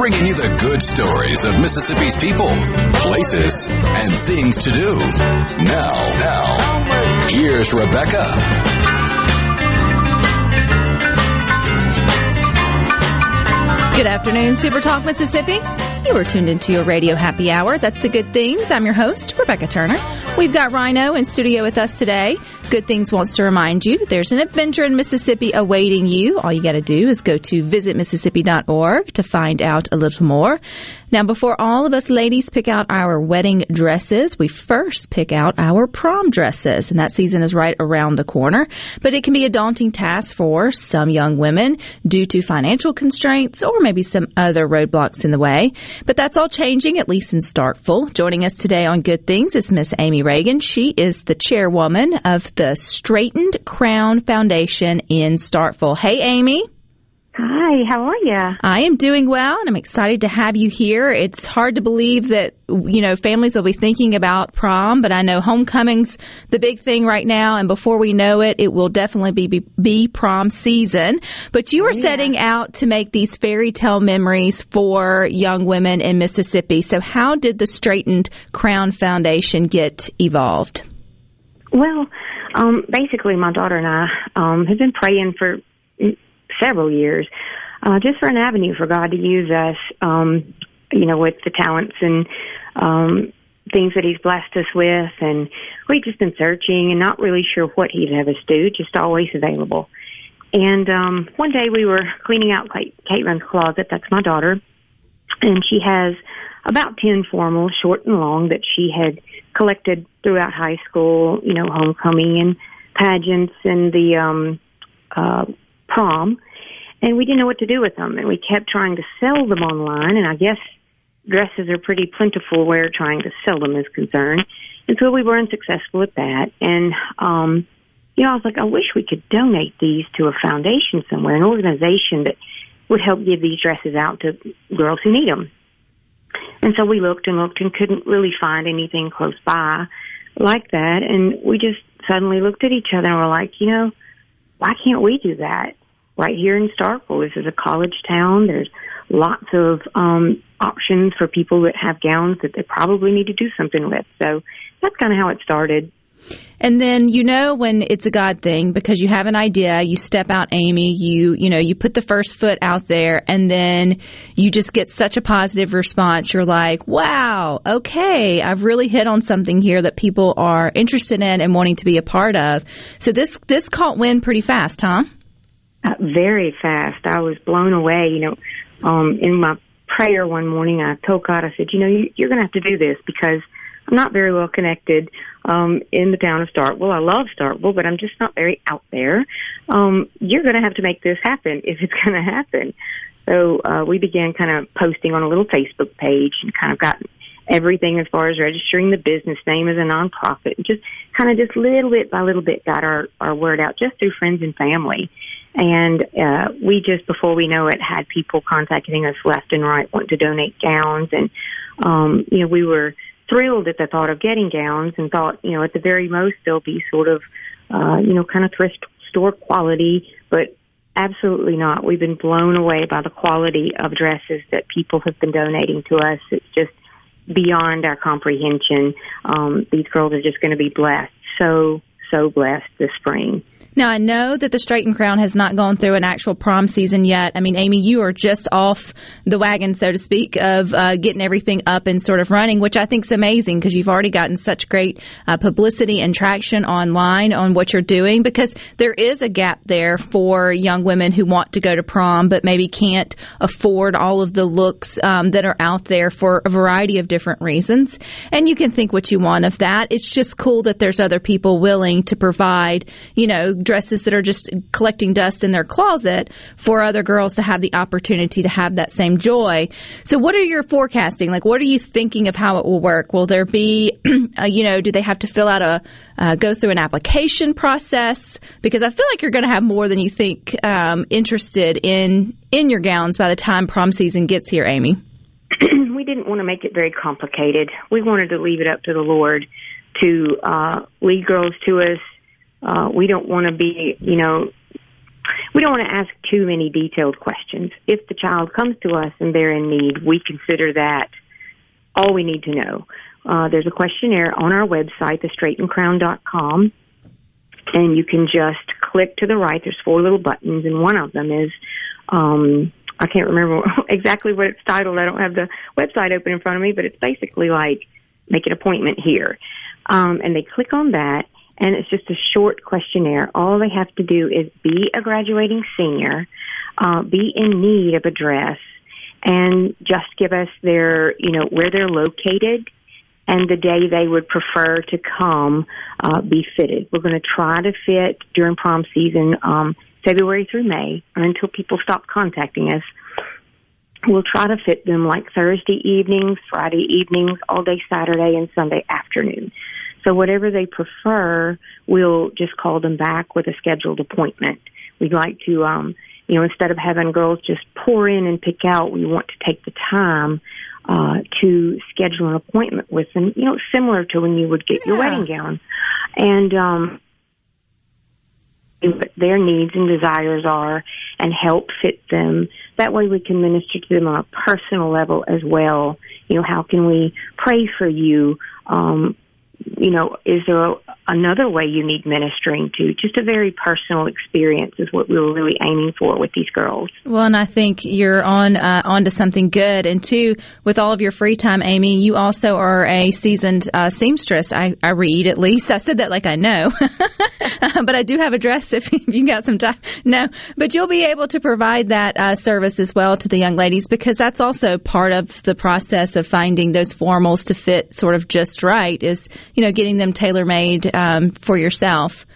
Bringing you the good stories of Mississippi's people, places, and things to do. Now, now, here's Rebecca. Good afternoon, Super Talk Mississippi. You are tuned into your radio happy hour. That's the good things. I'm your host, Rebecca Turner. We've got Rhino in studio with us today. Good Things wants to remind you that there's an adventure in Mississippi awaiting you. All you got to do is go to visitmississippi.org to find out a little more. Now, before all of us ladies pick out our wedding dresses, we first pick out our prom dresses, and that season is right around the corner. But it can be a daunting task for some young women due to financial constraints or maybe some other roadblocks in the way. But that's all changing, at least in Starkville. Joining us today on Good Things is Miss Amy Reagan. She is the chairwoman of the Straight and Crown Foundation in Starkville. Hey, Amy. Hi, how are you? I am doing well and I'm excited to have you here. It's hard to believe that, you know, families will be thinking about prom, but I know homecoming's the big thing right now. And before we know it, it will definitely be, be, be prom season. But you are yeah. setting out to make these fairy tale memories for young women in Mississippi. So how did the Straight and Crown Foundation get evolved? Well, um, basically, my daughter and I um, have been praying for several years, uh, just for an avenue for God to use us, um, you know, with the talents and um, things that He's blessed us with. And we've just been searching and not really sure what He'd have us do, just always available. And um, one day we were cleaning out Kate, Caitlin's closet. That's my daughter. And she has about 10 formals, short and long, that she had collected throughout high school, you know, homecoming and pageants and the um, uh, prom. And we didn't know what to do with them. And we kept trying to sell them online. And I guess dresses are pretty plentiful where trying to sell them is concerned. And so we were unsuccessful at that. And, um, you know, I was like, I wish we could donate these to a foundation somewhere, an organization that would help give these dresses out to girls who need them. And so we looked and looked and couldn't really find anything close by like that. And we just suddenly looked at each other and were like, you know, why can't we do that right here in Starkville? This is a college town. There's lots of um, options for people that have gowns that they probably need to do something with. So that's kind of how it started. And then you know when it's a God thing because you have an idea, you step out, Amy, you you know, you put the first foot out there and then you just get such a positive response. You're like, "Wow, okay, I've really hit on something here that people are interested in and wanting to be a part of." So this this caught wind pretty fast, huh? Uh, very fast. I was blown away, you know, um in my prayer one morning I told God I said, "You know, you, you're going to have to do this because I'm not very well connected um, in the town of Starkville. I love Starkville, but I'm just not very out there. Um, you're going to have to make this happen if it's going to happen. So uh, we began kind of posting on a little Facebook page and kind of got everything as far as registering the business name as a nonprofit just kind of just little bit by little bit got our, our word out just through friends and family. And uh, we just, before we know it, had people contacting us left and right wanting to donate gowns. And, um, you know, we were thrilled at the thought of getting gowns and thought, you know, at the very most they'll be sort of, uh, you know, kind of thrift store quality, but absolutely not. We've been blown away by the quality of dresses that people have been donating to us. It's just beyond our comprehension. Um, these girls are just going to be blessed, so, so blessed this spring. Now, I know that the Straight and Crown has not gone through an actual prom season yet. I mean, Amy, you are just off the wagon, so to speak, of uh, getting everything up and sort of running, which I think is amazing because you've already gotten such great uh, publicity and traction online on what you're doing because there is a gap there for young women who want to go to prom but maybe can't afford all of the looks um, that are out there for a variety of different reasons. And you can think what you want of that. It's just cool that there's other people willing willing to provide, you know, dresses that are just collecting dust in their closet for other girls to have the opportunity to have that same joy. So, what are your forecasting? Like, what are you thinking of how it will work? Will there be, uh, you know, do they have to fill out a uh, go through an application process? Because I feel like you're going to have more than you think um, interested in in your gowns by the time prom season gets here, Amy. we didn't want to make it very complicated. We wanted to leave it up to the Lord to uh, lead girls to us. Uh, we don't want to be, you know, we don't want to ask too many detailed questions. If the child comes to us and they're in need, we consider that all we need to know. Uh, there's a questionnaire on our website, thestraightandcrown.com, and you can just click to the right. There's four little buttons, and one of them is um, I can't remember exactly what it's titled. I don't have the website open in front of me, but it's basically like make an appointment here. Um, and they click on that, and it's just a short questionnaire. All they have to do is be a graduating senior, uh, be in need of a dress, and just give us their, you know, where they're located and the day they would prefer to come uh, be fitted. We're going to try to fit during prom season. Um, February through May, or until people stop contacting us. We'll try to fit them like Thursday evenings, Friday evenings, all day Saturday, and Sunday afternoon. So whatever they prefer, we'll just call them back with a scheduled appointment. We'd like to, um, you know, instead of having girls just pour in and pick out, we want to take the time uh, to schedule an appointment with them. You know, similar to when you would get yeah. your wedding gown, and um, what their needs and desires are and help fit them. That way we can minister to them on a personal level as well. You know, how can we pray for you? Um, you know, is there a, another way you need ministering to? Just a very personal experience is what we were really aiming for with these girls. Well, and I think you're on uh, onto something good. And two, with all of your free time, Amy, you also are a seasoned uh, seamstress. I, I read at least. I said that like I know, but I do have a dress if you got some time. No, but you'll be able to provide that uh, service as well to the young ladies because that's also part of the process of finding those formals to fit sort of just right. Is you know, getting them tailor made um, for yourself.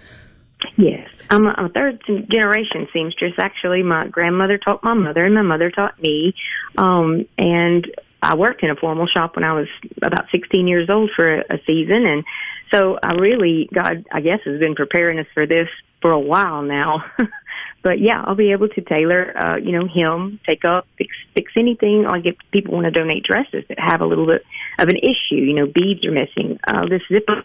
Yes. I'm a, a third generation seamstress. Actually, my grandmother taught my mother, and my mother taught me. Um, and I worked in a formal shop when I was about 16 years old for a, a season, and so I really, God, I guess, has been preparing us for this for a while now. but yeah, I'll be able to tailor, uh, you know, him, take up, fix, fix anything. Like if people want to donate dresses that have a little bit of an issue, you know, beads are missing, uh, this zipper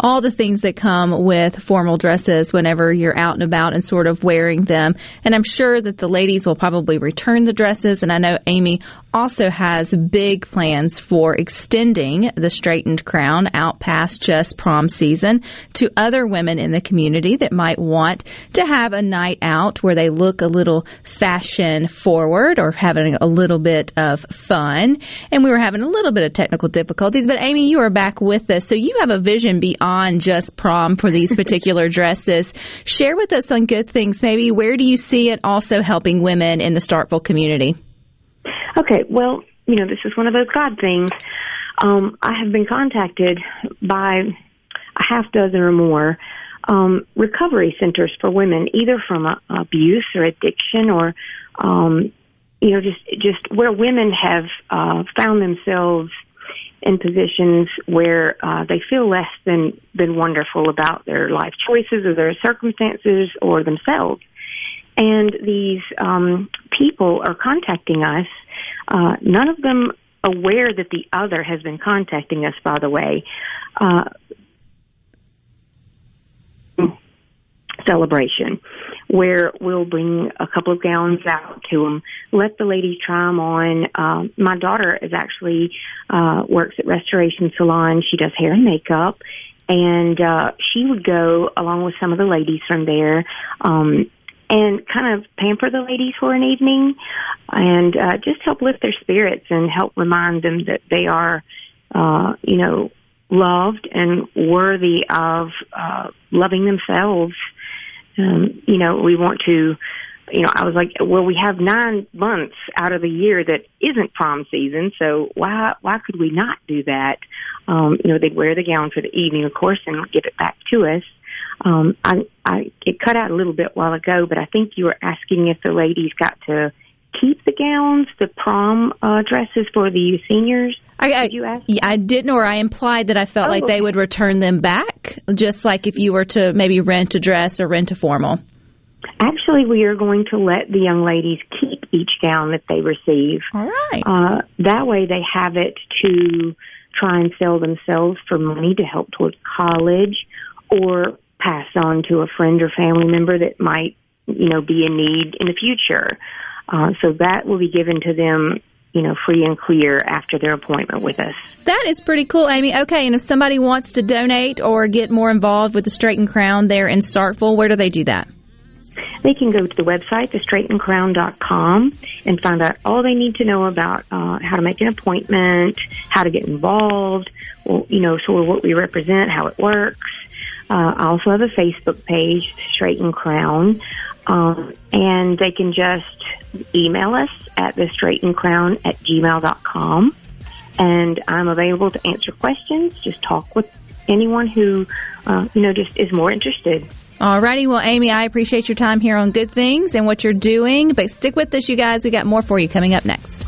all the things that come with formal dresses whenever you're out and about and sort of wearing them. And I'm sure that the ladies will probably return the dresses. And I know Amy also has big plans for extending the Straight and Crown out past just prom season to other women in the community that might want to have a night out where they look a little fashion forward or having a little bit of fun. And we were having a little bit of technical difficulties, but Amy, you are back with us. So you have a vision beyond beyond just prom for these particular dresses. Share with us on good things. Maybe where do you see it also helping women in the Starkville community? Okay, well, you know, this is one of those God things. Um, I have been contacted by a half dozen or more um, recovery centers for women, either from uh, abuse or addiction, or um, you know, just just where women have uh, found themselves in positions where uh, they feel less than than wonderful about their life choices or their circumstances or themselves. And these um, people are contacting us. Uh, none of them aware that the other has been contacting us. By the way. Uh, celebration where we'll bring a couple of gowns out to them, let the ladies try them on. Um, my daughter is actually uh, works at Restoration Salon. She does hair and makeup, and uh, she would go along with some of the ladies from there. Um, and kind of pamper the ladies for an evening and uh, just help lift their spirits and help remind them that they are, uh, you know, loved and worthy of uh, loving themselves um, you know, we want to you know, I was like, well, we have nine months out of the year that isn't prom season, so why why could we not do that? Um, you know, they'd wear the gown for the evening, of course, and give it back to us. Um, I, I it cut out a little bit while ago, but I think you were asking if the ladies got to keep the gowns, the prom uh, dresses for the seniors. I, I, Did you ask? yeah, I didn't, or I implied that I felt Oh, like they would return them back, just like if you were to maybe rent a dress or rent a formal. Actually, we are going to let the young ladies keep each gown that they receive. All right. Uh, that way, they have it to try and sell themselves for money to help towards college, or pass on to a friend or family member that might, you know, be in need in the future. Uh, so that will be given to them, you know, free and clear after their appointment with us. That is pretty cool, Amy. Okay, and if somebody wants to donate or get more involved with the Straight and Crown there in Starkville, where do they do that? They can go to the website, thestraightandcrown.com, and find out all they need to know about uh, how to make an appointment, how to get involved, you know, sort of what we represent, how it works. Uh, I also have a Facebook page, Straight and Crown, um, and they can just email us at the Straight and Crown at gmail.com. And I'm available to answer questions, just talk with anyone who, uh, you know, just is more interested. Alrighty, well, Amy, I appreciate your time here on Good Things and what you're doing, but stick with us, you guys. We got more for you coming up next.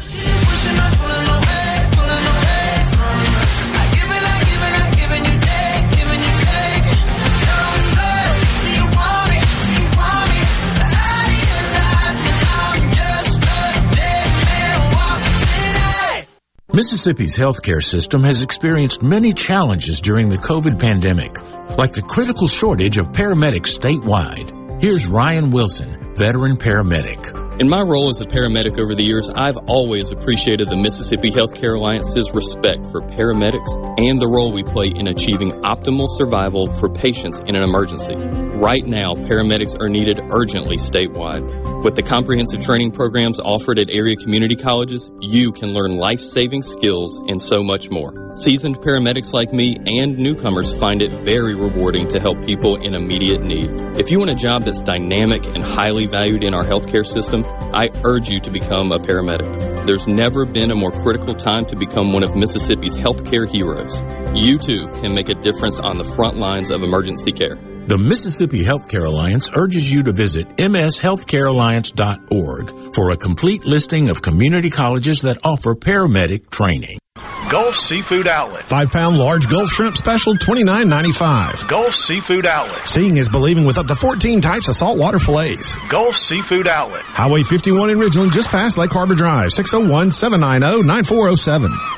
Mississippi's healthcare system has experienced many challenges during the COVID pandemic, like the critical shortage of paramedics statewide. Here's Ryan Wilson, veteran paramedic. In my role as a paramedic over the years, I've always appreciated the Mississippi Healthcare Alliance's respect for paramedics and the role we play in achieving optimal survival for patients in an emergency. Right now, paramedics are needed urgently statewide. With the comprehensive training programs offered at area community colleges, you can learn life saving skills and so much more. Seasoned paramedics like me and newcomers find it very rewarding to help people in immediate need. If you want a job that's dynamic and highly valued in our healthcare system, I urge you to become a paramedic. There's never been a more critical time to become one of Mississippi's healthcare heroes. You too can make a difference on the front lines of emergency care. The Mississippi Healthcare Alliance urges you to visit mshealthcarealliance.org for a complete listing of community colleges that offer paramedic training. Gulf Seafood Outlet. Five pound large Gulf shrimp special, twenty nine ninety five. Gulf Seafood Outlet. Seeing is believing with up to 14 types of saltwater fillets. Gulf Seafood Outlet. Highway 51 in Ridgeland, just past Lake Harbor Drive, 601 790 9407.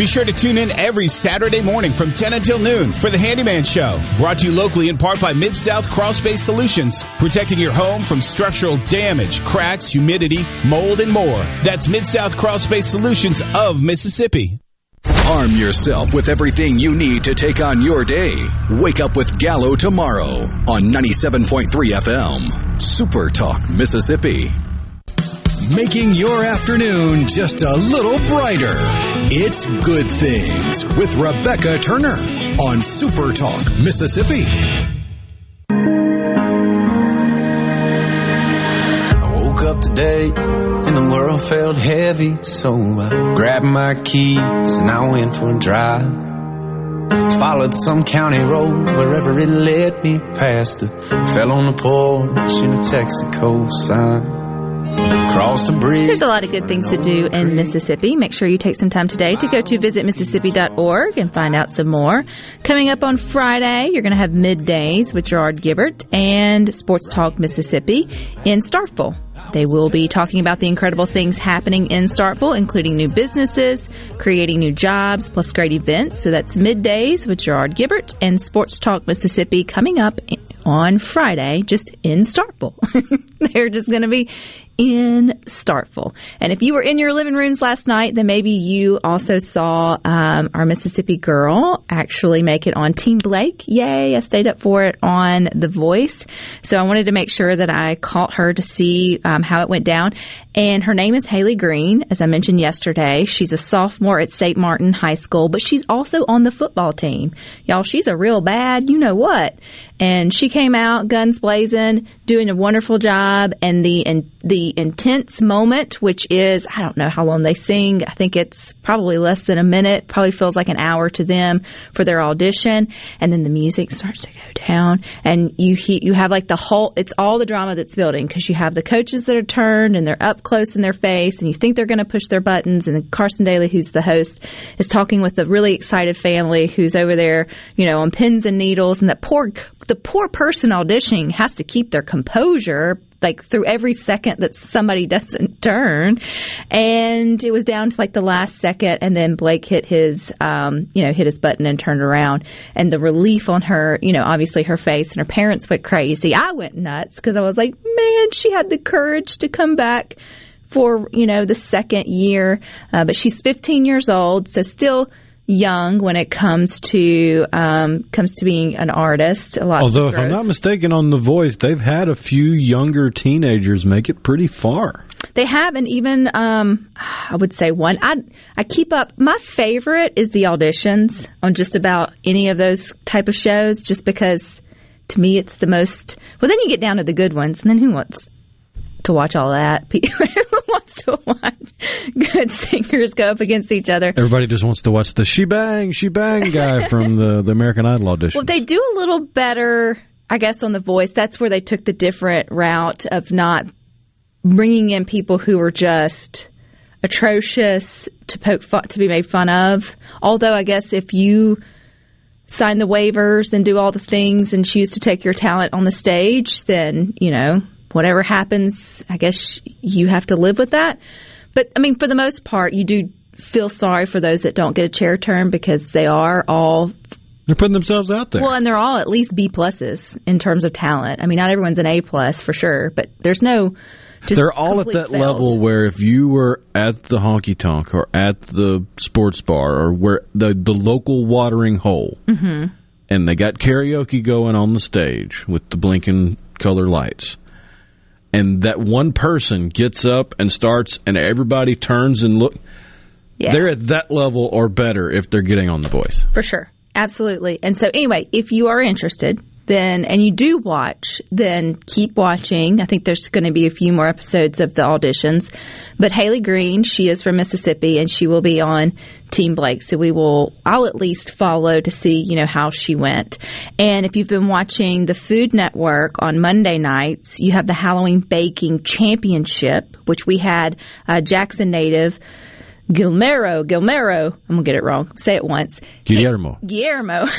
Be sure to tune in every Saturday morning from 10 until noon for the Handyman Show. Brought to you locally in part by Mid-South Crawl Space Solutions, protecting your home from structural damage, cracks, humidity, mold, and more. That's Mid-South Crawl Space Solutions of Mississippi. Arm yourself with everything you need to take on your day. Wake up with Gallo tomorrow on 97.3 FM. Super Talk, Mississippi. Making your afternoon just a little brighter. It's Good Things with Rebecca Turner on Super Talk, Mississippi. I woke up today and the world felt heavy, so I grabbed my keys and I went for a drive. Followed some county road wherever it led me past fell on the porch in a Texaco sign. Crossed the bridge. There's a lot of good things to do in Mississippi. Make sure you take some time today to go to visitmississippi.org and find out some more. Coming up on Friday, you're going to have middays with Gerard Gibert and Sports Talk Mississippi in Starkville. They will be talking about the incredible things happening in Starkville, including new businesses, creating new jobs, plus great events. So that's middays with Gerard Gibert and Sports Talk Mississippi coming up on Friday, just in Starkville. They're just going to be in Starkville. And if you were in your living rooms last night, then maybe you also saw um, our Mississippi girl actually make it on Team Blake. Yay! I stayed up for it on The Voice. So I wanted to make sure that I caught her to see um, how it went down. And her name is Haley Green, as I mentioned yesterday. She's a sophomore at St. Martin High School, but she's also on the football team. Y'all, she's a real bad, you know what. And she came out guns blazing, doing a wonderful job. And the, and the intense moment, which is, I don't know how long they sing. I think it's probably less than a minute, probably feels like an hour to them for their audition. And then the music starts to go down and you, you have like the whole, it's all the drama that's building because you have the coaches that are turned and they're up close in their face and you think they're going to push their buttons. And Carson Daly, who's the host, is talking with a really excited family who's over there, you know, on pins and needles. And that poor, the poor person auditioning has to keep their composure like through every second that somebody doesn't turn. And it was down to like the last second and then Blake hit his, um, you know, hit his button and turned around and the relief on her, you know, obviously her face and her parents went crazy. I went nuts because I was like, man, she had the courage to come back for, you know, the second year. Uh, but she's 15 years old, so still young when it comes to um, comes to being an artist. A lot. Although, if I'm not mistaken, on The Voice, they've had a few younger teenagers make it pretty far. They have, and even um, I would say one. I I keep up. My favorite is the auditions on just about any of those type of shows, just because to me it's the most. Well, then you get down to the good ones, and then who wants to watch all that? Who wants to watch good singers go up against each other? Everybody just wants to watch the she bang, she bang guy from the, the American Idol audition. Well, they do a little better, I guess, on The Voice. That's where they took the different route of not bringing in people who are just atrocious to poke fun, to be made fun of. Although, I guess if you sign the waivers and do all the things and choose to take your talent on the stage, then you know whatever happens, I guess you have to live with that. But I mean, for the most part, you do feel sorry for those that don't get a chair turn because they are all they're putting themselves out there. Well, and they're all at least B pluses in terms of talent. I mean, not everyone's an A plus for sure, but there's no. they're all at that fails. level where if you were at the honky tonk or at the sports bar or where the the local watering hole, mm-hmm. and they got karaoke going on the stage with the blinking color lights, and that one person gets up and starts, and everybody turns and look. Yeah. They're at that level or better if they're getting on the voice. For sure. Absolutely. And so anyway, if you are interested, then and you do watch, then keep watching. I think there's going to be a few more episodes of the auditions. But Haley Green, she is from Mississippi and she will be on Team Blake. So we will I'll at least follow to see, you know, how she went. And if you've been watching the Food Network on Monday nights, you have the Halloween Baking Championship, which we had uh, Jackson native Gilmero, Gilmero. I'm gonna get it wrong. Say it once. Guillermo. Guillermo.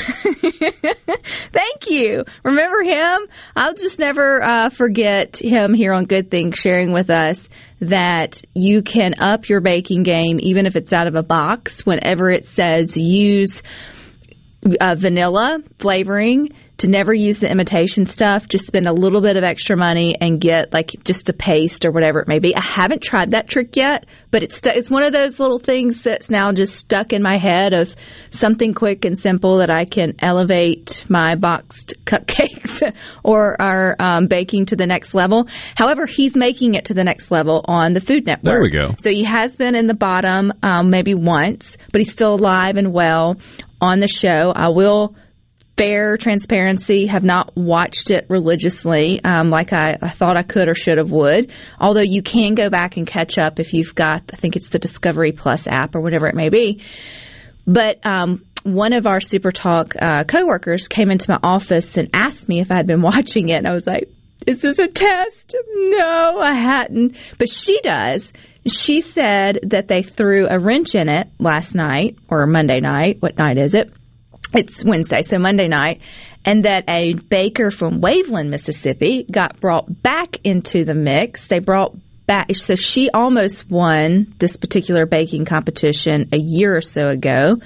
Thank you. Remember him? I'll just never uh, forget him here on Good Things sharing with us that you can up your baking game even if it's out of a box whenever it says use uh, vanilla flavoring to never use the imitation stuff. Just spend a little bit of extra money and get like just the paste or whatever it may be. I haven't tried that trick yet, but it's it's one of those little things that's now just stuck in my head of something quick and simple that I can elevate my boxed cupcakes or our um, baking to the next level. However, he's making it to the next level on the Food Network. There we go. So he has been in the bottom um, maybe once, but he's still alive and well on the show. I will fair transparency have not watched it religiously um, like I, I thought I could or should have would. Although you can go back and catch up if you've got I think it's the Discovery Plus app or whatever it may be. But um, one of our Super Talk uh, coworkers came into my office and asked me if I had been watching it, and I was like, "Is this a test?" No, I hadn't. But she does. She said that they threw a wrench in it last night or Monday night. What night is it? It's Wednesday, so Monday night. And that a baker from Waveland, Mississippi got brought back into the mix. They brought back, so she almost won this particular baking competition a year or so ago.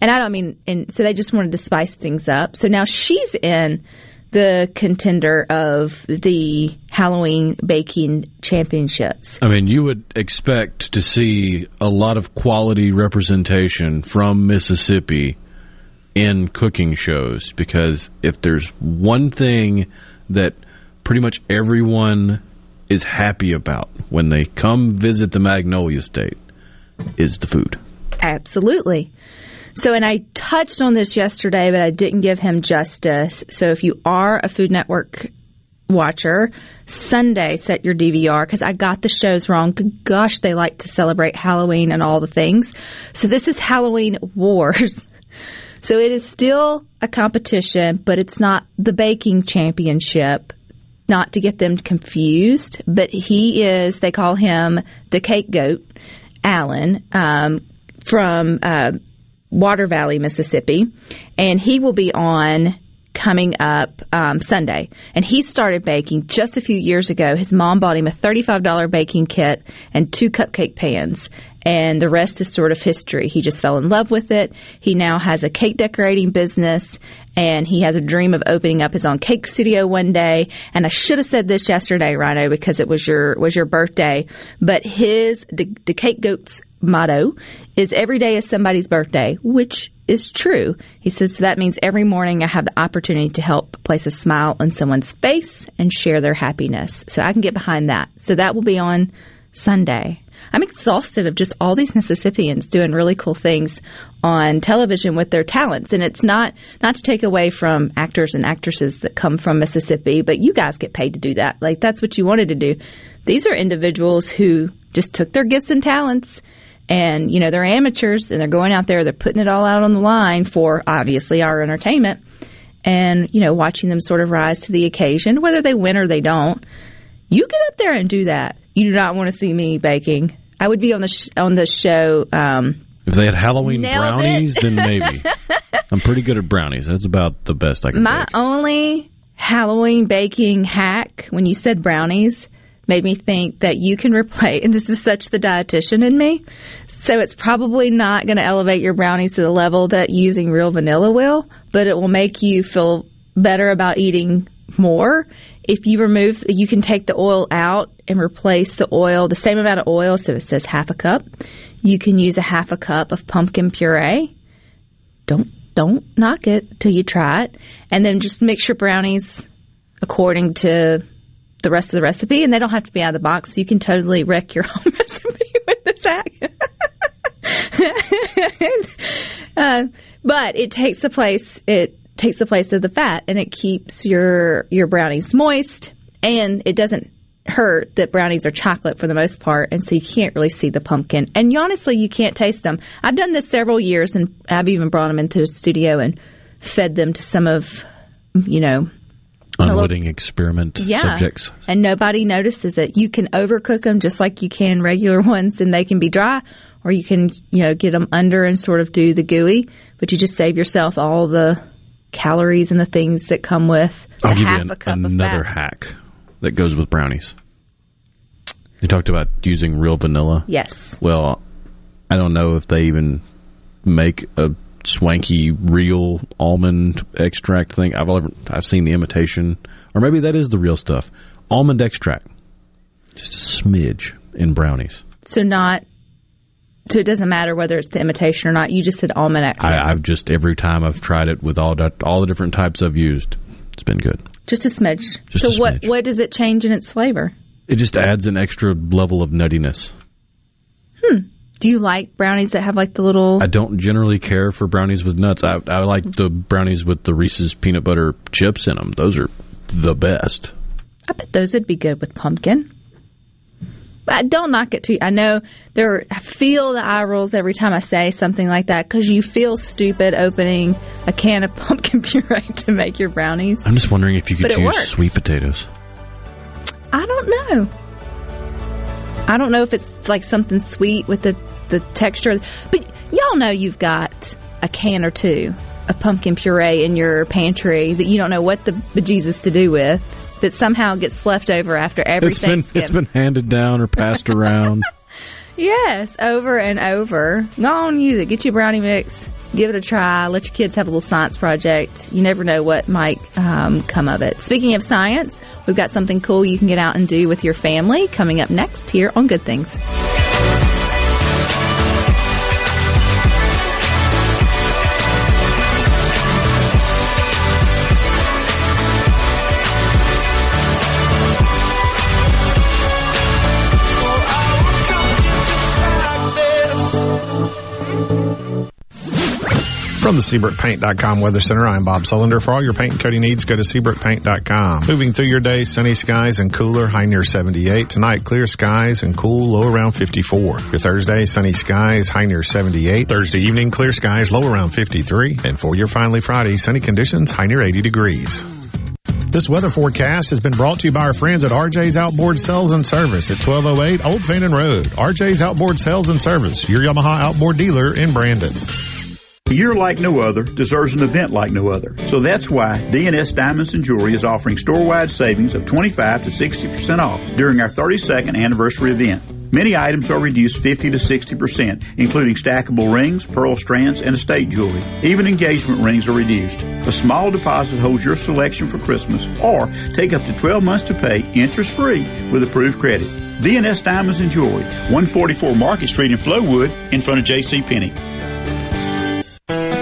And I don't mean, and so they just wanted to spice things up. So now she's in the contender of the Halloween baking championships. I mean, you would expect to see a lot of quality representation from Mississippi in cooking shows because if there's one thing that pretty much everyone is happy about when they come visit the Magnolia State is the food. Absolutely. So, and I touched on this yesterday, but I didn't give him justice. So, if you are a Food Network watcher, Sunday set your DVR because I got the shows wrong. Gosh, they like to celebrate Halloween and all the things. So, this is Halloween Wars. So, it is still a competition, but it's not the baking championship. Not to get them confused, but he is, they call him the cake goat, Alan, um, from, uh, Water Valley, Mississippi, and he will be on coming up um, Sunday. And he started baking just a few years ago. His mom bought him a $35 baking kit and two cupcake pans. And the rest is sort of history. He just fell in love with it. He now has a cake decorating business and he has a dream of opening up his own cake studio one day. And I should have said this yesterday, Rhino, because it was your was your birthday. But his the, the cake goats motto is every day is somebody's birthday, which is true. He says so that means every morning I have the opportunity to help place a smile on someone's face and share their happiness. So I can get behind that. So that will be on Sunday. I'm exhausted of just all these Mississippians doing really cool things on television with their talents. And it's not, not to take away from actors and actresses that come from Mississippi, but you guys get paid to do that. Like that's what you wanted to do. These are individuals who just took their gifts and talents and you know they're amateurs and they're going out there they're putting it all out on the line for obviously our entertainment and you know watching them sort of rise to the occasion whether they win or they don't you get up there and do that you do not want to see me baking i would be on the sh- on the show um, If they had Halloween Nailed brownies, then maybe. I'm pretty good at brownies. That's about the best I can my bake. only halloween baking hack when you said brownies made me think that you can replace and this is such the dietitian in me so it's probably not going to elevate your brownies to the level that using real vanilla will but it will make you feel better about eating more if you remove you can take the oil out and replace the oil the same amount of oil so it says half a cup. You can use a half a cup of pumpkin puree. Don't don't knock it till you try it. And then just mix your brownies according to the rest of the recipe and they don't have to be out of the box. So you can totally wreck your own recipe with this hack uh, but it takes the place it takes the place of the fat and it keeps your your brownies moist and it doesn't hurt that brownies are chocolate for the most part and so you can't really see the pumpkin and you, honestly you can't taste them i've done this several years and i've even brought them into the studio and fed them to some of you know Unwitting experiment yeah. subjects. And nobody notices it. You can overcook them just like you can regular ones and they can be dry or you can, you know, get them under and sort of do the gooey, but you just save yourself all the calories and the things that come with I'll give half you an- another hack that goes with brownies. You talked about using real vanilla. Yes. Well, I don't know if they even make a swanky real almond extract thing. I've ever, I've seen the imitation, or maybe that is the real stuff. Almond extract, just a smidge in brownies. So not. So it doesn't matter whether it's the imitation or not. You just said almond. I, I've just every time I've tried it with all that, all the different types I've used, it's been good. Just a smidge. Just so a what smidge. what does it change in its flavor? It just adds an extra level of nuttiness. Hmm. Do you like brownies that have like the little? I don't generally care for brownies with nuts. I, I like the brownies with the Reese's peanut butter chips in them. Those are the best. I bet those would be good with pumpkin. But I don't knock it too. I know there. Are, I feel the eye rolls every time I say something like that because you feel stupid opening a can of pumpkin puree to make your brownies. I'm just wondering if you could use works. sweet potatoes. I don't know. I don't know if it's like something sweet with the the texture, but y'all know you've got a can or two of pumpkin puree in your pantry that you don't know what the bejesus to do with. That somehow gets left over after every It's been it's been handed down or passed around. Yes, over and over. Go on, use it. Get your brownie mix. Give it a try. Let your kids have a little science project. You never know what might um, come of it. Speaking of science, we've got something cool you can get out and do with your family coming up next here on Good Things. From the SeabrookPaint.com Weather Center, I'm Bob Sullender. For all your paint and coating needs, go to SeabrookPaint.com. Moving through your day, sunny skies and cooler, high near 78. Tonight, clear skies and cool, low around 54. Your Thursday, sunny skies, high near 78. Thursday evening, clear skies, low around 53. And for your finally Friday, sunny conditions, high near 80 degrees. This weather forecast has been brought to you by our friends at RJ's Outboard Sales and Service at 1208 Old Fannin Road. RJ's Outboard Sales and Service, your Yamaha outboard dealer in Brandon. A year like no other deserves an event like no other. So that's why DNS Diamonds and Jewelry is offering store-wide savings of 25 to 60% off during our 32nd anniversary event. Many items are reduced 50 to 60%, including stackable rings, pearl strands, and estate jewelry. Even engagement rings are reduced. A small deposit holds your selection for Christmas, or take up to 12 months to pay interest-free with approved credit. DNS Diamonds and Jewelry, 144 Market Street in Flowood, in front of J.C. Penney.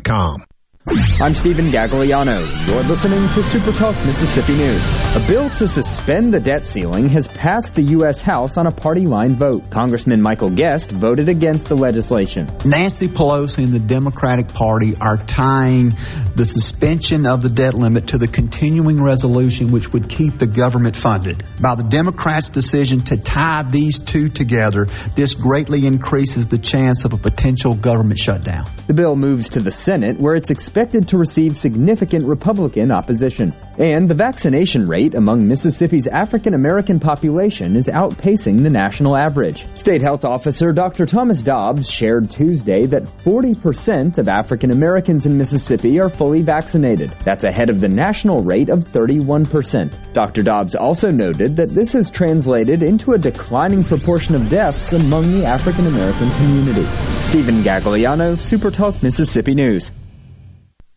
com. I'm Stephen Gagliano. You're listening to Super Talk Mississippi News. A bill to suspend the debt ceiling has passed the U.S. House on a party line vote. Congressman Michael Guest voted against the legislation. Nancy Pelosi and the Democratic Party are tying the suspension of the debt limit to the continuing resolution which would keep the government funded. By the Democrats' decision to tie these two together, this greatly increases the chance of a potential government shutdown. The bill moves to the Senate where it's expected to receive significant Republican opposition. And the vaccination rate among Mississippi's African American population is outpacing the national average. State Health Officer Dr. Thomas Dobbs shared Tuesday that 40% of African Americans in Mississippi are fully vaccinated. That's ahead of the national rate of 31%. Dr. Dobbs also noted that this has translated into a declining proportion of deaths among the African American community. Stephen Gagliano, SuperTalk Mississippi News.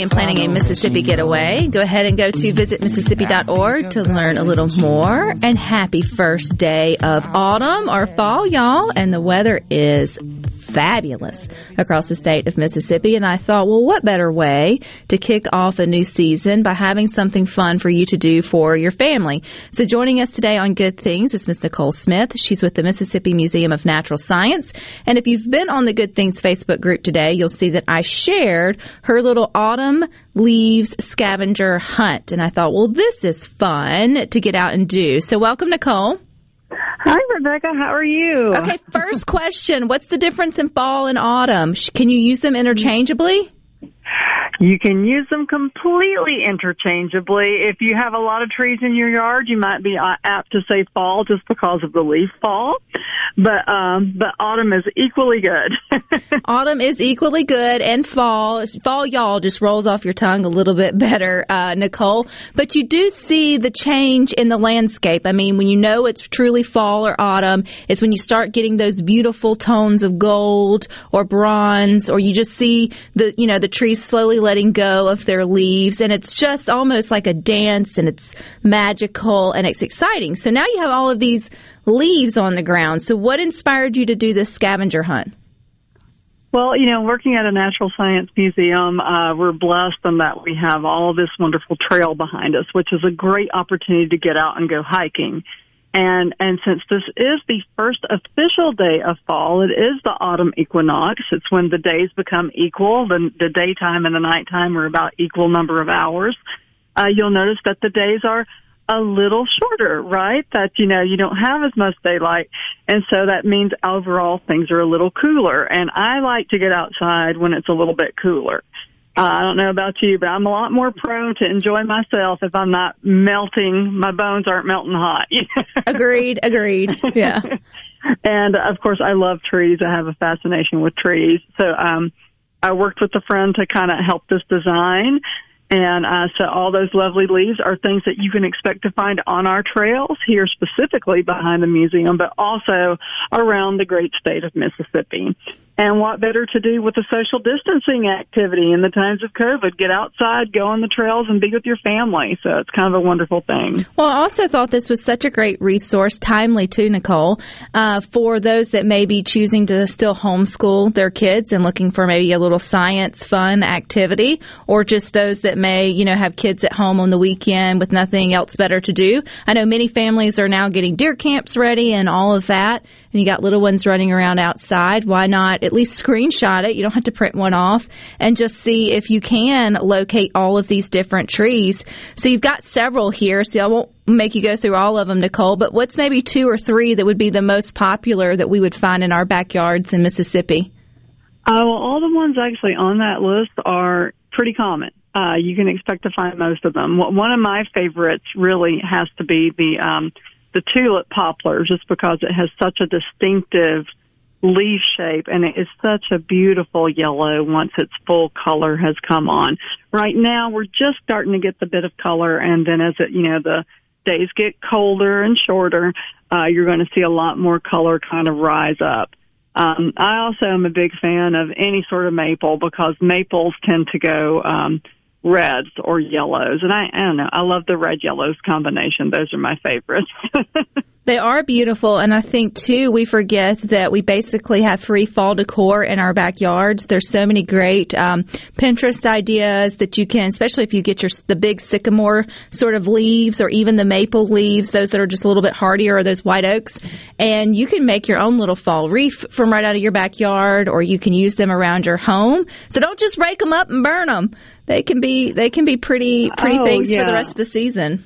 In planning a Mississippi getaway. Go ahead and go to visitmississippi.org to learn a little more. And happy first day of autumn or fall, y'all. And the weather is fabulous across the state of Mississippi. And I thought, well, what better way to kick off a new season by having something fun for you to do for your family? So joining us today on Good Things is Miss Nicole Smith. She's with the Mississippi Museum of Natural Science. And if you've been on the Good Things Facebook group today, you'll see that I shared her little autumn leaves scavenger hunt. And I thought, well, this is fun to get out and do. So welcome, Nicole. Hi, Rebecca. How are you? Okay, first question. What's the difference in fall and autumn? Can you use them interchangeably? You can use them completely interchangeably. If you have a lot of trees in your yard, you might be uh, apt to say fall just because of the leaf fall. But um, but autumn is equally good. Autumn is equally good, and fall, fall, y'all just rolls off your tongue a little bit better, uh, Nicole. But you do see the change in the landscape. I mean, when you know it's truly fall or autumn, it's when you start getting those beautiful tones of gold or bronze, or you just see the, you know, the trees slowly letting go of their leaves, and it's just almost like a dance, and it's magical and it's exciting. So now you have all of these leaves on the ground. So what inspired you to do this scavenger hunt? Well, you know, working at a natural science museum, uh, we're blessed in that we have all this wonderful trail behind us, which is a great opportunity to get out and go hiking. And and since this is the first official day of fall, it is the autumn equinox. It's when the days become equal. The, the daytime and the nighttime are about equal number of hours. Uh, you'll notice that the days are a little shorter, right? That, you know, you don't have as much daylight. And so that means overall things are a little cooler. And I like to get outside when it's a little bit cooler. Uh, I don't know about you, but I'm a lot more prone to enjoy myself if I'm not melting. My bones aren't melting hot. agreed. Agreed. Yeah. and of course, I love trees. I have a fascination with trees. So, um, I worked with a friend to kind of help this design. And uh, so all those lovely leaves are things that you can expect to find on our trails here specifically behind the museum, but also around the great state of Mississippi. And what better to do with a social distancing activity in the times of COVID? Get outside, go on the trails, and be with your family. So it's kind of a wonderful thing. Well, I also thought this was such a great resource, timely too, Nicole, uh, for those that may be choosing to still homeschool their kids and looking for maybe a little science fun activity, or just those that may, you know, have kids at home on the weekend with nothing else better to do. I know many families are now getting deer camps ready and all of that and you got little ones running around outside, why not at least screenshot it? You don't have to print one off and just see if you can locate all of these different trees. So you've got several here, so I won't make you go through all of them, Nicole, but what's maybe two or three that would be the most popular that we would find in our backyards in Mississippi? Uh, well, all the ones actually on that list are pretty common. Uh, you can expect to find most of them. One of my favorites really has to be the um, the tulip poplar just because it has such a distinctive leaf shape and it is such a beautiful yellow once its full color has come on. Right now we're just starting to get the bit of color and then as it, you know, the days get colder and shorter, uh, you're going to see a lot more color kind of rise up. Um, I also am a big fan of any sort of maple because maples tend to go, um, reds or yellows. And I, I don't know, I love the red yellows combination. Those are my favorites. they are beautiful. And I think too, we forget that we basically have free fall decor in our backyards. There's so many great, um, Pinterest ideas that you can, especially if you get your, the big sycamore sort of leaves or even the maple leaves, those that are just a little bit hardier or those white oaks. And you can make your own little fall wreath from right out of your backyard or you can use them around your home. So don't just rake them up and burn them they can be they can be pretty pretty oh, things yeah. for the rest of the season.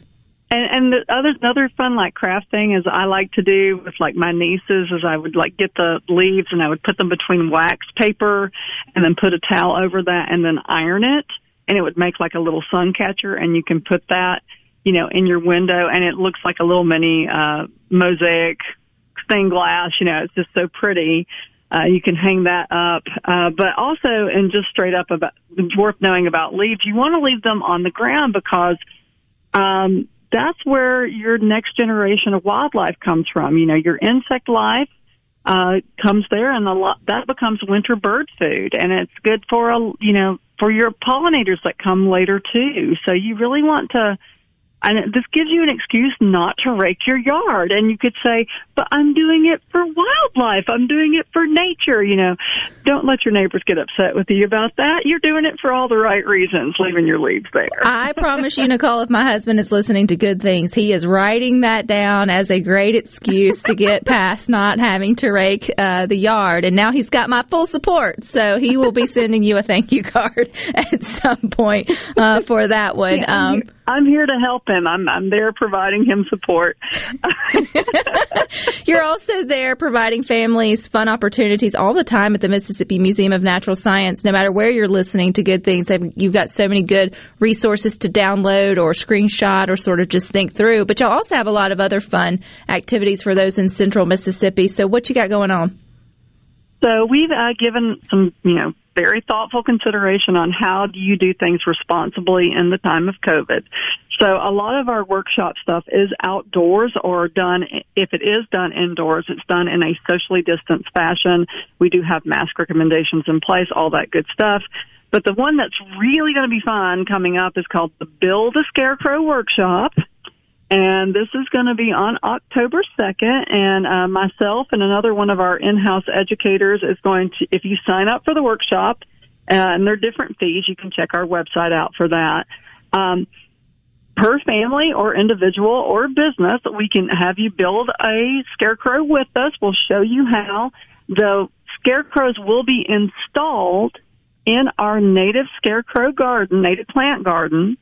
And, and the other another fun like craft thing is I like to do with like my nieces is I would like get the leaves and I would put them between wax paper and then put a towel over that and then iron it and it would make like a little sun catcher and you can put that you know in your window and it looks like a little mini uh mosaic stained glass you know it's just so pretty uh, you can hang that up. Uh, but also, and just straight up about worth knowing about leaves, you want to leave them on the ground because um, that's where your next generation of wildlife comes from. You know, your insect life uh, comes there, and the, that becomes winter bird food, and it's good for a you know for your pollinators that come later too. So you really want to and this gives you an excuse not to rake your yard. And you could say, but I'm doing it for wildlife. I'm doing it for nature. You know, don't let your neighbors get upset with you about that. You're doing it for all the right reasons, leaving your leaves there. I promise you, Nicole, if my husband is listening to good things, he is writing that down as a great excuse to get past not having to rake uh, the yard. And now he's got my full support. So he will be sending you a thank you card at some point uh, for that one. Yeah, um, I'm here to help him. I'm I'm there providing him support. You're also there providing families fun opportunities all the time at the Mississippi Museum of Natural Science. No matter where you're listening to good things, you've got so many good resources to download or screenshot or sort of just think through. But you'll also have a lot of other fun activities for those in Central Mississippi. So what you got going on? So we've uh, given some, you know, very thoughtful consideration on how do you do things responsibly in the time of COVID. So a lot of our workshop stuff is outdoors or done, if it is done indoors, it's done in a socially distanced fashion. We do have mask recommendations in place, all that good stuff. But the one that's really going to be fun coming up is called the Build a Scarecrow Workshop. And this is going to be on October 2nd. And uh, myself and another one of our in house educators is going to, if you sign up for the workshop, uh, and there are different fees, you can check our website out for that. Um, per family or individual or business, we can have you build a scarecrow with us. We'll show you how. The scarecrows will be installed in our native scarecrow garden, native plant garden.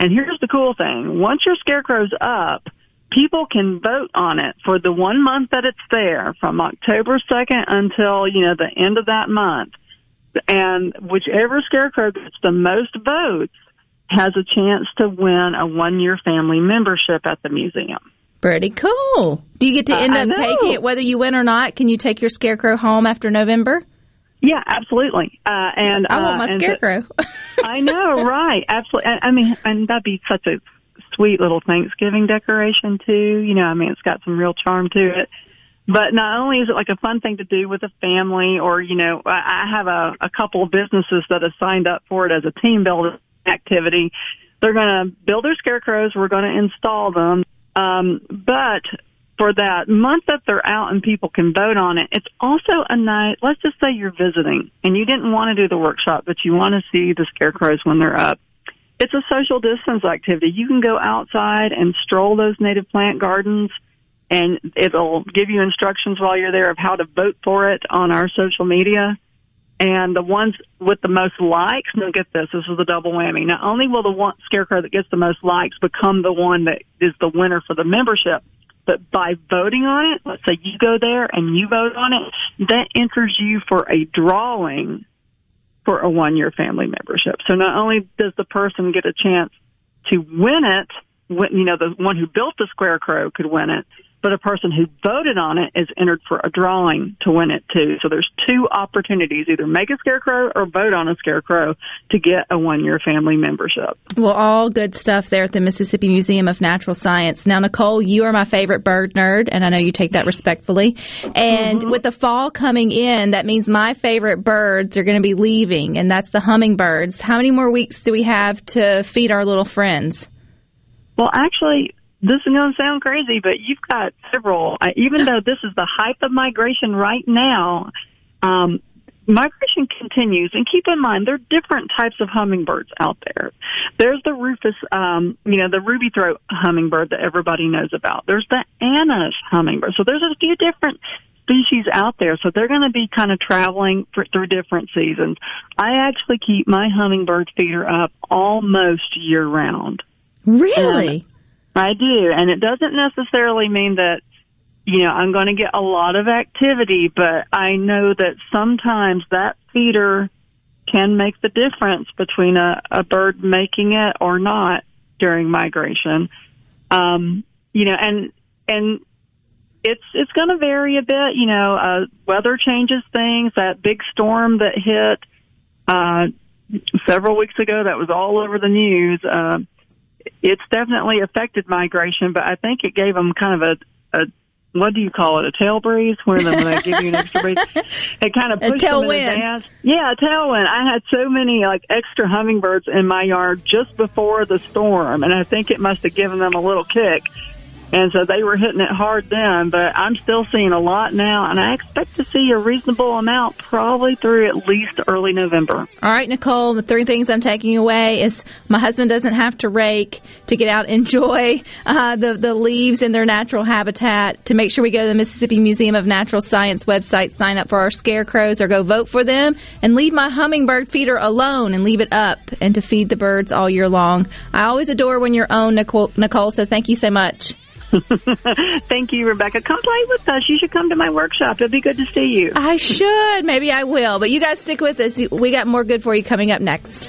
And here's the cool thing. Once your scarecrow's up, people can vote on it for the one month that it's there from October 2nd until, you know, the end of that month. and whichever scarecrow gets the most votes has a chance to win a one year family membership at the museum. Pretty cool. Do you get to Uh, end I up taking it whether you win or not? Can you take your scarecrow home after November? Yeah, absolutely. Uh, and I want uh, my and scarecrow. I know, right? Absolutely. I, I mean, and that'd be such a sweet little Thanksgiving decoration too. You know, I mean, it's got some real charm to it. But not only is it like a fun thing to do with a family, or you know, I I have a, a couple of businesses that have signed up for it as a team building activity. They're going to build their scarecrows. We're going to install them. Um, but for that month that they're out and people can vote on it, it's also a night. Let's just say you're visiting and you didn't want to do the workshop, but you want to see the scarecrows when they're up. It's a social distance activity. You can go outside and stroll those native plant gardens and it'll give you instructions while you're there of how to vote for it on our social media. And the ones with the most likes, now get this, this is the double whammy. Not only will the one scarecrow that gets the most likes become the one that is the winner for the membership, but by voting on it, let's say you go there and you vote on it, that enters you for a drawing for a one year family membership. So not only does the person get a chance to win it, you know, the one who built the square crow could win it, but a person who voted on it is entered for a drawing to win it too. So there's two opportunities, either make a scarecrow or vote on a scarecrow to get a one year family membership. Well, all good stuff there at the Mississippi Museum of Natural Science. Now, Nicole, you are my favorite bird nerd, and I know you take that respectfully. And mm-hmm. with the fall coming in, that means my favorite birds are going to be leaving, and that's the hummingbirds. How many more weeks do we have to feed our little friends? Well, actually, this is going to sound crazy, but you've got several. Even though this is the hype of migration right now, um, migration continues. And keep in mind, there are different types of hummingbirds out there. There's the rufous, um, you know, the ruby throat hummingbird that everybody knows about. There's the Anna's hummingbird. So there's a few different species out there. So they're going to be kind of traveling for, through different seasons. I actually keep my hummingbird feeder up almost year round. Really? I do, and it doesn't necessarily mean that you know I'm going to get a lot of activity, but I know that sometimes that feeder can make the difference between a, a bird making it or not during migration. Um, you know, and and it's it's going to vary a bit. You know, uh, weather changes things. That big storm that hit uh, several weeks ago that was all over the news. Uh, it's definitely affected migration, but I think it gave them kind of a, a what do you call it? A tail breeze, when they, give you an extra breeze. It kind of A pushed them in tailwind. advance. Yeah, a tailwind. I had so many like extra hummingbirds in my yard just before the storm, and I think it must have given them a little kick. And so they were hitting it hard then, but I'm still seeing a lot now, and I expect to see a reasonable amount probably through at least early November. All right, Nicole, the three things I'm taking away is my husband doesn't have to rake to get out and enjoy uh, the, the leaves in their natural habitat. To make sure we go to the Mississippi Museum of Natural Science website, sign up for our scarecrows or go vote for them, and leave my hummingbird feeder alone and leave it up and to feed the birds all year long. I always adore when you're on, Nicole, Nicole so thank you so much. Thank you, Rebecca. Come play with us. You should come to my workshop. It'll be good to see you. I should. Maybe I will. But you guys stick with us. We got more good for you coming up next.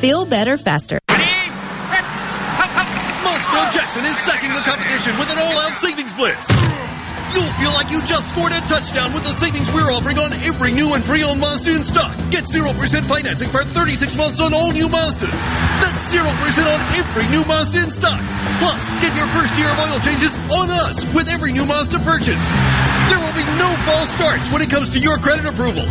Feel better faster. Monstro Jackson is sacking the competition with an all-out savings blitz. You'll feel like you just scored a touchdown with the savings we're offering on every new and pre-owned Mazda in stock. Get 0% financing for 36 months on all new Mazdas. That's 0% on every new Mazda in stock. Plus, get your first year of oil changes on us with every new Mazda purchase. There will be no false starts when it comes to your credit approval.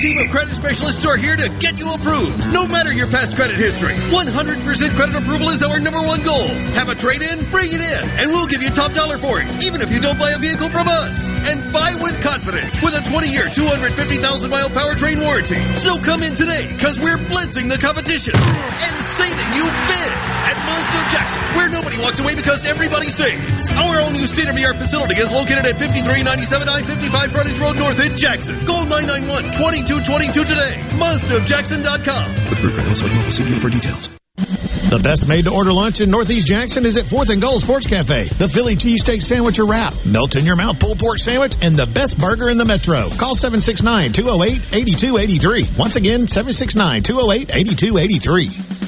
Team of credit specialists are here to get you approved, no matter your past credit history. 100% credit approval is our number one goal. Have a trade in? Bring it in, and we'll give you top dollar for it, even if you don't buy a vehicle from us. And buy with confidence with a 20 year, 250,000 mile powertrain warranty. So come in today, because we're blitzing the competition and saving you big at Mazda of Jackson, where nobody walks away because everybody saves. Our all new state of the art facility is located at 5397 I 55 Frontage Road North in Jackson. Call 991 2222 today. MazdaofJackson.com. With Group Reynolds, mobile see for details. The best made to order lunch in Northeast Jackson is at 4th and Goal Sports Cafe. The Philly cheesesteak sandwich or wrap, melt in your mouth pulled pork sandwich, and the best burger in the metro. Call 769-208-8283. Once again, 769-208-8283.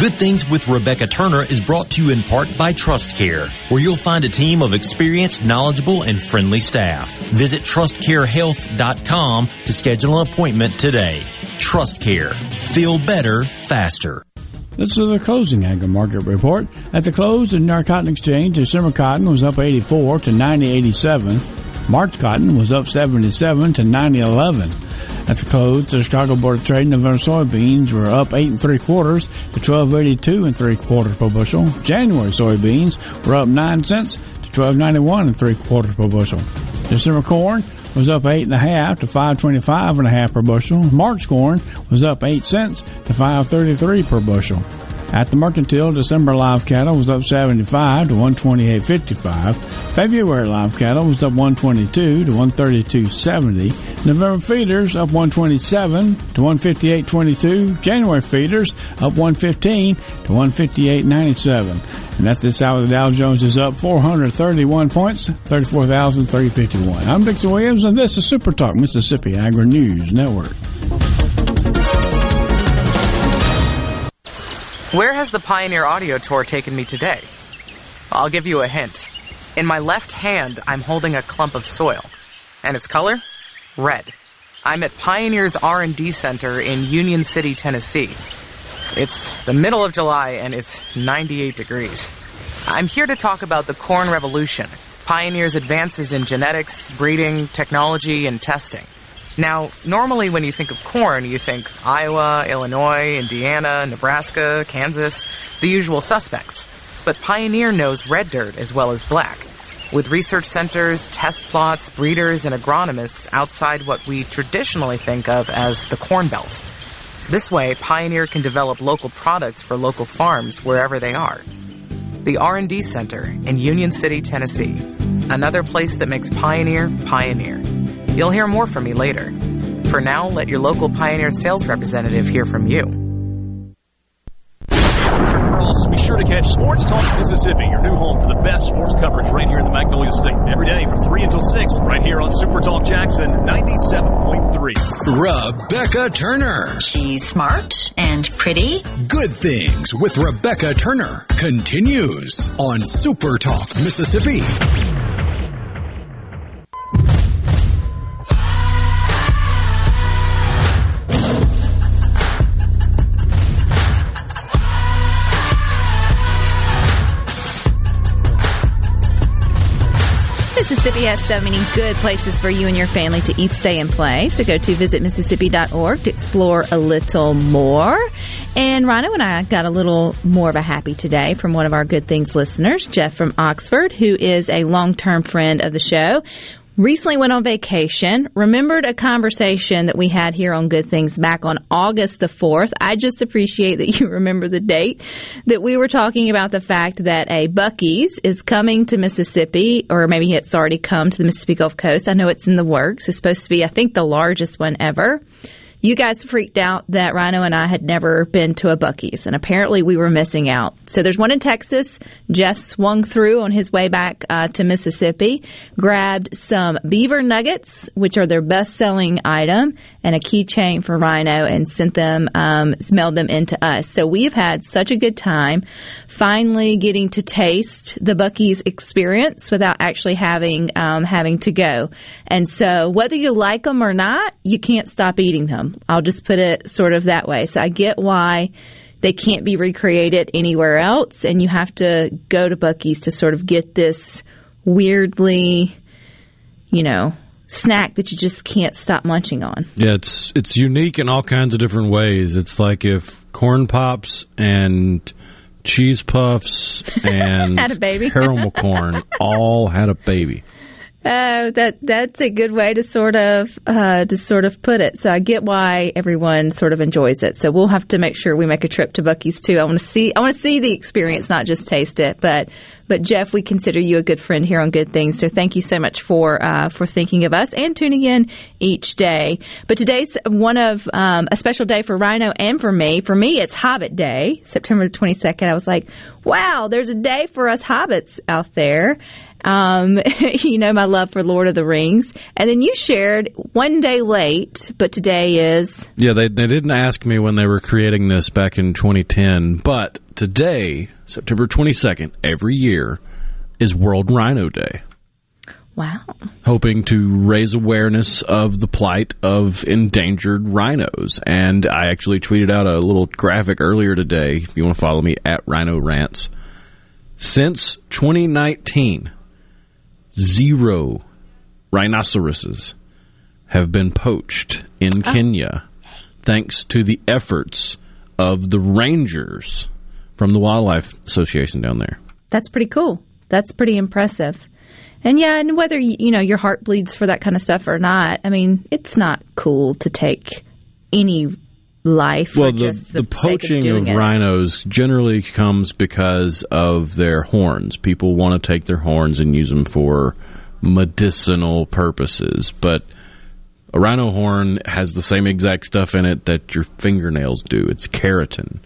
Good Things with Rebecca Turner is brought to you in part by Trust Care, where you'll find a team of experienced, knowledgeable, and friendly staff. Visit trustcarehealth.com to schedule an appointment today. Trust Care. Feel better, faster. This is the closing agri market report. At the close of the Cotton Exchange, December cotton was up 84 to 90.87. March cotton was up 77 to 90.11. At the close, the Chicago Board of Trade November soybeans were up eight and three quarters to 12.82 and three quarters per bushel. January soybeans were up nine cents to 12.91 and three quarters per bushel. December corn was up eight and a half to 5.25 and a half per bushel. March corn was up eight cents to 5.33 per bushel. At the mercantile, December live cattle was up 75 to 128.55. February live cattle was up 122 to 132.70. November feeders up 127 to 158.22. January feeders up 115 to 158.97. And at this hour, the Dow Jones is up 431 points, 34,351. I'm Dixon Williams, and this is Super Talk Mississippi Agri News Network. Where has the Pioneer Audio Tour taken me today? I'll give you a hint. In my left hand, I'm holding a clump of soil. And its color? Red. I'm at Pioneer's R&D Center in Union City, Tennessee. It's the middle of July and it's 98 degrees. I'm here to talk about the corn revolution, Pioneer's advances in genetics, breeding, technology, and testing. Now, normally when you think of corn, you think Iowa, Illinois, Indiana, Nebraska, Kansas, the usual suspects. But Pioneer knows red dirt as well as black, with research centers, test plots, breeders, and agronomists outside what we traditionally think of as the Corn Belt. This way, Pioneer can develop local products for local farms wherever they are. The R&D Center in Union City, Tennessee. Another place that makes Pioneer, Pioneer. You'll hear more from me later. For now, let your local Pioneer sales representative hear from you. Cross, be sure to catch Sports Talk Mississippi, your new home for the best sports coverage right here in the Magnolia State. Every day from 3 until 6, right here on Super Talk Jackson 97.3. Rebecca Turner. She's smart and pretty. Good Things with Rebecca Turner continues on Super Talk Mississippi. Mississippi has so many good places for you and your family to eat, stay, and play. So go to visitmississippi.org to explore a little more. And Rhino and I got a little more of a happy today from one of our Good Things listeners, Jeff from Oxford, who is a long-term friend of the show recently went on vacation, remembered a conversation that we had here on Good Things back on August the 4th. I just appreciate that you remember the date that we were talking about the fact that a Buc-ee's is coming to Mississippi, or maybe it's already come to the Mississippi Gulf Coast. I know it's in the works. It's supposed to be, I think, the largest one ever. You guys freaked out that Rhino and I had never been to a Buc-ee's, and apparently we were missing out. So there's one in Texas. Jeff swung through on his way back uh, to Mississippi, grabbed some beaver nuggets, which are their best-selling item, and a keychain for Rhino, and sent them, um, them into us. So we've had such a good time, finally getting to taste the Buc-ee's experience without actually having um, having to go. And so whether you like them or not, you can't stop eating them. I'll just put it sort of that way. So I get why they can't be recreated anywhere else, and you have to go to Buc-ee's to sort of get this weirdly, you know, snack that you just can't stop munching on. Yeah, it's it's unique in all kinds of different ways. It's like if corn pops and cheese puffs and Had a baby. caramel corn all had a baby. Uh, that that's a good way to sort of uh, to sort of put it. So I get why everyone sort of enjoys it. So we'll have to make sure we make a trip to Buc-ee's too. I want to see I want to see the experience, not just taste it. But but Jeff, we consider you a good friend here on Good Things. So thank you so much for uh, for thinking of us and tuning in each day. But today's one of um, a special day for Rhino and for me. For me, it's Hobbit Day, September the twenty second. I was like, wow, there's a day for us hobbits out there um, you know, my love for Lord of the Rings. And then you shared one day late, but today is. Yeah, they, they didn't ask me when they were creating this back in 2010, but today, September 22nd, every year, is World Rhino Day. Wow. Hoping to raise awareness of the plight of endangered rhinos. And I actually tweeted out a little graphic earlier today, if you want to follow me, at Rhino Rants. Since 2019, zero rhinoceroses have been poached in Oh. Kenya thanks to the efforts of the rangers from the Wildlife Association down there. That's pretty cool. That's pretty impressive. And yeah, and whether you, know your heart bleeds for that kind of stuff or not, I mean, it's not cool to take any life Well, or the, just the, the of poaching of it. rhinos generally comes because of their horns. People want to take their horns and use them for medicinal purposes, but a rhino horn has the same exact stuff in it that your fingernails do. It's keratin.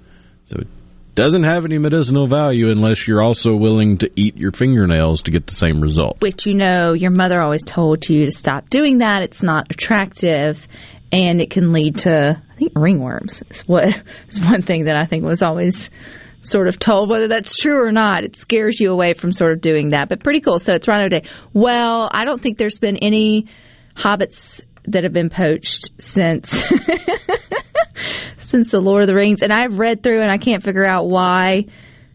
So it doesn't have any medicinal value unless you're also willing to eat your fingernails to get the same result. which you know your mother always told you to stop doing that. It's not attractive, and it can lead to I think ringworms. Is what is one thing that I think was always sort of told. Whether that's true or not, it scares you away from sort of doing that. But pretty cool. So it's Rhino Day. Well, I don't think there's been any hobbits that have been poached since since the Lord of the Rings, and I've read through and I can't figure out why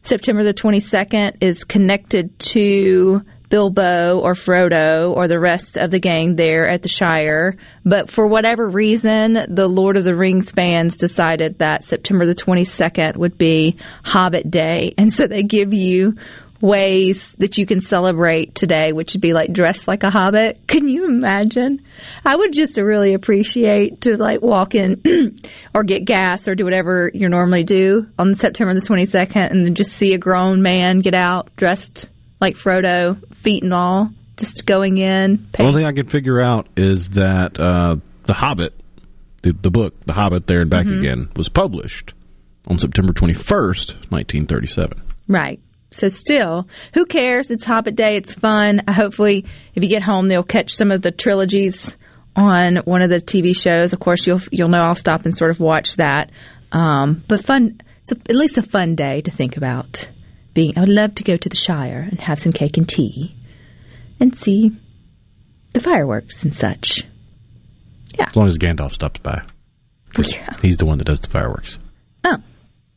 September the 22nd is connected to Bilbo or Frodo or the rest of the gang there at the Shire. But for whatever reason, the Lord of the Rings fans decided that September the 22nd would be Hobbit Day. And so they give you ways that you can celebrate today, which would be like dress like a hobbit. Can you imagine? I would just really appreciate to like walk in or get gas or do whatever you normally do on September the 22nd and then just see a grown man get out dressed like Frodo, feet and all, just going in. The only thing I can figure out is that uh, The Hobbit, the, the book, The Hobbit There and Back Mhm. Again, was published on September 21st, 1937. Right. So still, who cares? It's Hobbit Day. It's fun. Hopefully, if you get home, they'll catch some of the trilogies on one of the TV shows. Of course, you'll you'll know I'll stop and sort of watch that. Um, but fun. It's a, at least a fun day to think about. Being, I would love to go to the Shire and have some cake and tea, and see the fireworks and such. Yeah. As long as Gandalf stops by. 'Cause He's the one that does the fireworks. Oh,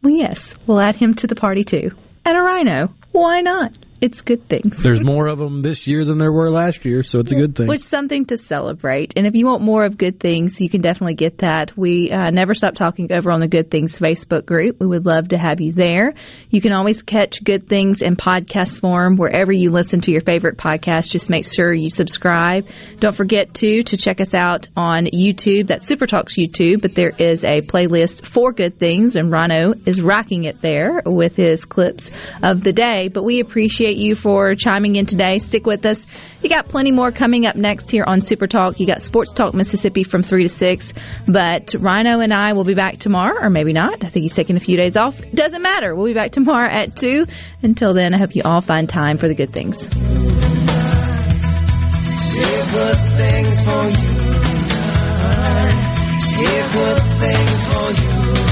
well, yes, we'll add him to the party too, and a rhino. Why not? It's good things. There's more of them this year than there were last year, so it's a good thing. Which is something to celebrate. And if you want more of good things, you can definitely get that. We uh, never stop talking over on the Good Things Facebook group. We would love to have you there. You can always catch Good Things in podcast form wherever you listen to your favorite podcast. Just make sure you subscribe. Don't forget to to check us out on YouTube. That's Super Talks YouTube, but there is a playlist for Good Things, and Rhino is rocking it there with his clips of the day. But we appreciate you for chiming in today. Stick with us. You got plenty more coming up next here on Super Talk. You got Sports Talk Mississippi from 3 to 6. But Rhino and I will be back tomorrow, or maybe not. I think he's taking a few days off. Doesn't matter. We'll be back tomorrow at 2. Until then, I hope you all find time for the good things. Good things for you. Good things for you.